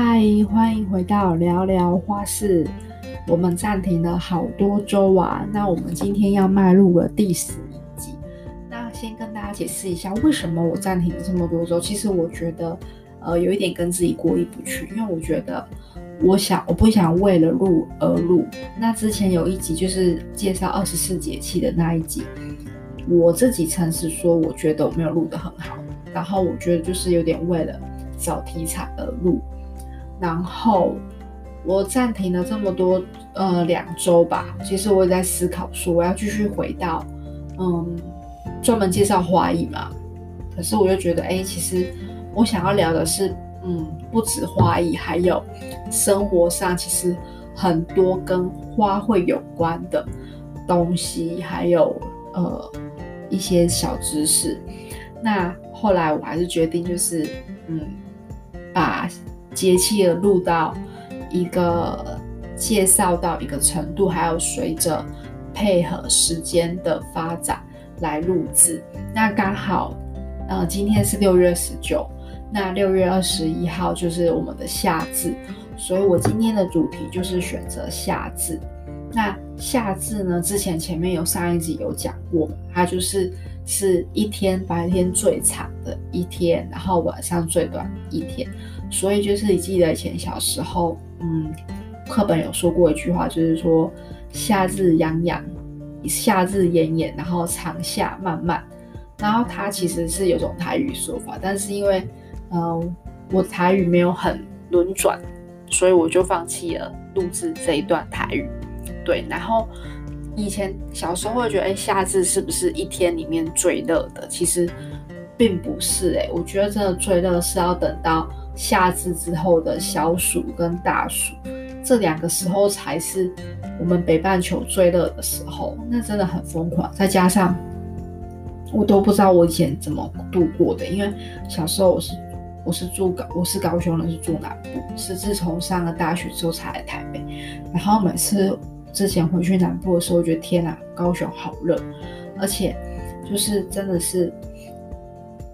嗨，欢迎回到聊聊花市。我们暂停了好多周啊，那我们今天要迈入了第十一集。那先跟大家解释一下，为什么我暂停了这么多周？其实我觉得，呃，有一点跟自己过意不去，因为我觉得，我想我不想为了录而录。那之前有一集就是介绍二十四节气的那一集，我自己诚实说，我觉得我没有录得很好。然后我觉得就是有点为了找题材而录，然后。我暂停了这么多，呃，两周吧。其实我也在思考，说我要继续回到，嗯，专门介绍花艺嘛。可是我又觉得，哎，其实我想要聊的是，嗯，不止花艺，还有生活上其实很多跟花卉有关的东西，还有呃一些小知识。那后来我还是决定，就是嗯，把节气的录到。一个介绍到一个程度，还有随着配合时间的发展来录制。那刚好，呃，今天是六月十九，那六月二十一号就是我们的夏至，所以我今天的主题就是选择夏至。那夏至呢，之前前面有上一集有讲过，它就是是一天白天最长的一天，然后晚上最短一天。所以就是你记得以前小时候。嗯，课本有说过一句话，就是说夏日洋洋，夏日炎炎，然后长夏漫漫。然后它其实是有种台语说法，但是因为嗯我台语没有很轮转，所以我就放弃了录制这一段台语。对，然后以前小时候会觉得，哎，夏至是不是一天里面最热的？其实并不是，哎，我觉得真的最热是要等到。夏至之后的小暑跟大暑，这两个时候才是我们北半球最热的时候，那真的很疯狂。再加上我都不知道我以前怎么度过的，因为小时候我是我是住高我是高雄人，是住南部，是自从上了大学之后才来台北。然后每次之前回去南部的时候，觉得天哪，高雄好热，而且就是真的是。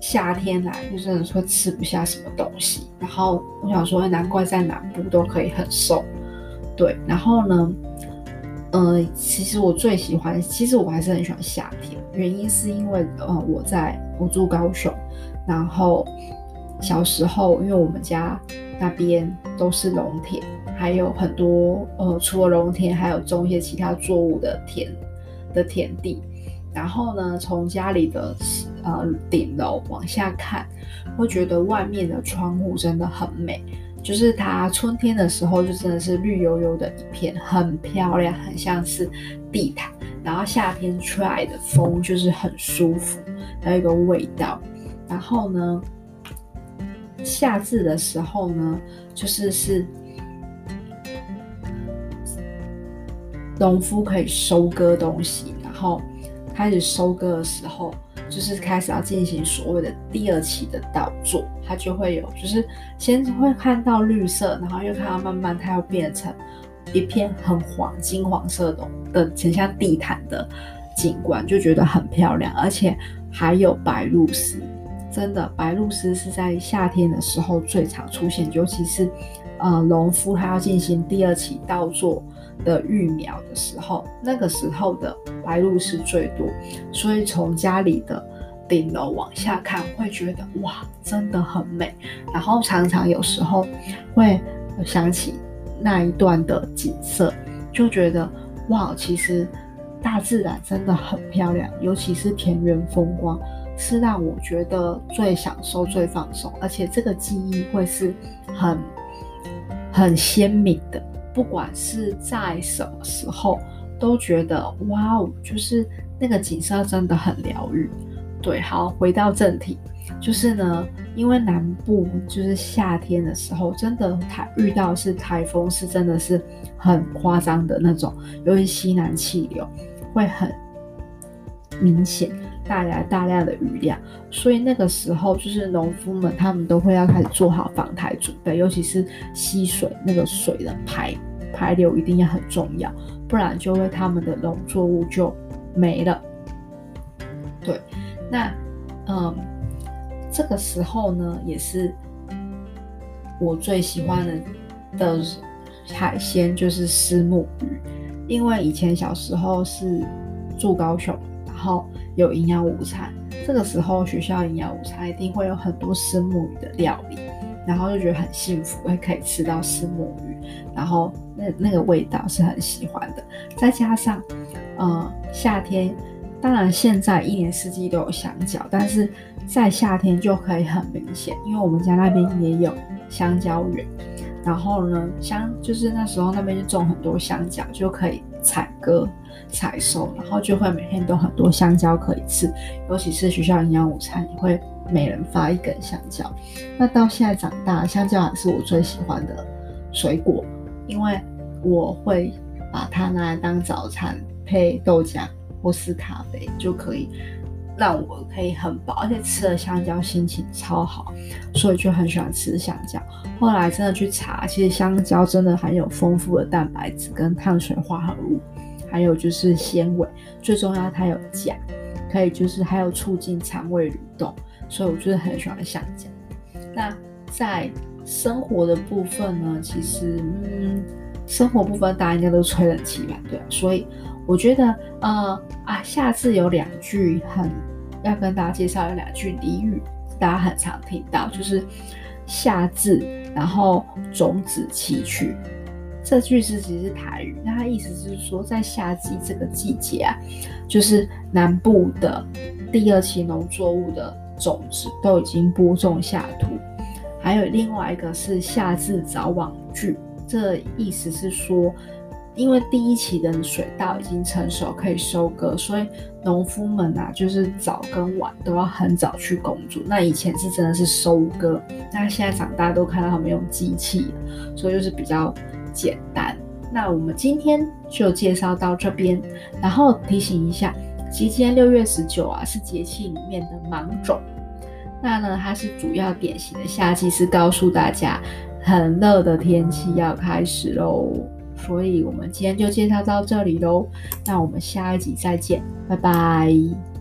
夏天来就真的说吃不下什么东西，然后我想说，难怪在南部都可以很瘦。对，然后呢，呃，其实我最喜欢，其实我还是很喜欢夏天，原因是因为呃，我在我住高雄，然后小时候因为我们家那边都是农田，还有很多呃，除了农田，还有种一些其他作物的田的田地。然后呢，从家里的呃顶楼往下看，会觉得外面的窗户真的很美。就是它春天的时候，就真的是绿油油的一片，很漂亮，很像是地毯。然后夏天吹来的风就是很舒服，还有一个味道。然后呢，夏至的时候呢，就是是农夫可以收割东西，然后。开始收割的时候，就是开始要进行所谓的第二期的稻作，它就会有，就是先会看到绿色，然后又看到慢慢它要变成一片很黄金黄色的的，很像地毯的景观，就觉得很漂亮，而且还有白露鸶，真的白鹭鸶是在夏天的时候最常出现，尤其是呃农夫他要进行第二期稻作。的育苗的时候，那个时候的白鹭是最多，所以从家里的顶楼往下看，会觉得哇，真的很美。然后常常有时候会想起那一段的景色，就觉得哇，其实大自然真的很漂亮，尤其是田园风光，是让我觉得最享受、最放松，而且这个记忆会是很很鲜明的。不管是在什么时候，都觉得哇哦，就是那个景色真的很疗愈。对，好，回到正题，就是呢，因为南部就是夏天的时候，真的台遇到是台风，是真的是很夸张的那种，由于西南气流会很明显。带来大量的雨量，所以那个时候就是农夫们他们都会要开始做好防台准备，尤其是溪水那个水的排排流一定要很重要，不然就会他们的农作物就没了。对，那嗯，这个时候呢也是我最喜欢的的海鲜就是丝木鱼，因为以前小时候是住高雄，然后有营养午餐，这个时候学校营养午餐一定会有很多丝木鱼的料理，然后就觉得很幸福，会可以吃到丝木鱼，然后那那个味道是很喜欢的，再加上，呃，夏天。当然，现在一年四季都有香蕉，但是在夏天就可以很明显，因为我们家那边也有香蕉园。然后呢，香就是那时候那边就种很多香蕉，就可以采割、采收，然后就会每天都很多香蕉可以吃。尤其是学校营养午餐也会每人发一根香蕉。那到现在长大，香蕉还是我最喜欢的水果，因为我会把它拿来当早餐配豆浆。或是咖啡就可以让我可以很饱，而且吃了香蕉心情超好，所以就很喜欢吃香蕉。后来真的去查，其实香蕉真的含有丰富的蛋白质跟碳水化合物，还有就是纤维，最重要它有钾，可以就是还有促进肠胃蠕动，所以我就是很喜欢香蕉。那在生活的部分呢，其实嗯，生活部分大家应该都吹冷气吧，对，所以。我觉得，呃啊，夏至有两句很要跟大家介绍，有两句俚语，大家很常听到，就是夏至，然后种子期去。这句是其实是台语，那它意思是说，在夏季这个季节啊，就是南部的第二期农作物的种子都已经播种下土。还有另外一个是夏至早晚聚，这意思是说。因为第一期的水稻已经成熟，可以收割，所以农夫们啊，就是早跟晚都要很早去工作。那以前是真的是收割，那现在长大都看到他们用机器，所以就是比较简单。那我们今天就介绍到这边，然后提醒一下，其实今天六月十九啊是节气里面的芒种，那呢它是主要典型的夏季，是告诉大家很热的天气要开始喽。所以，我们今天就介绍到这里喽。那我们下一集再见，拜拜。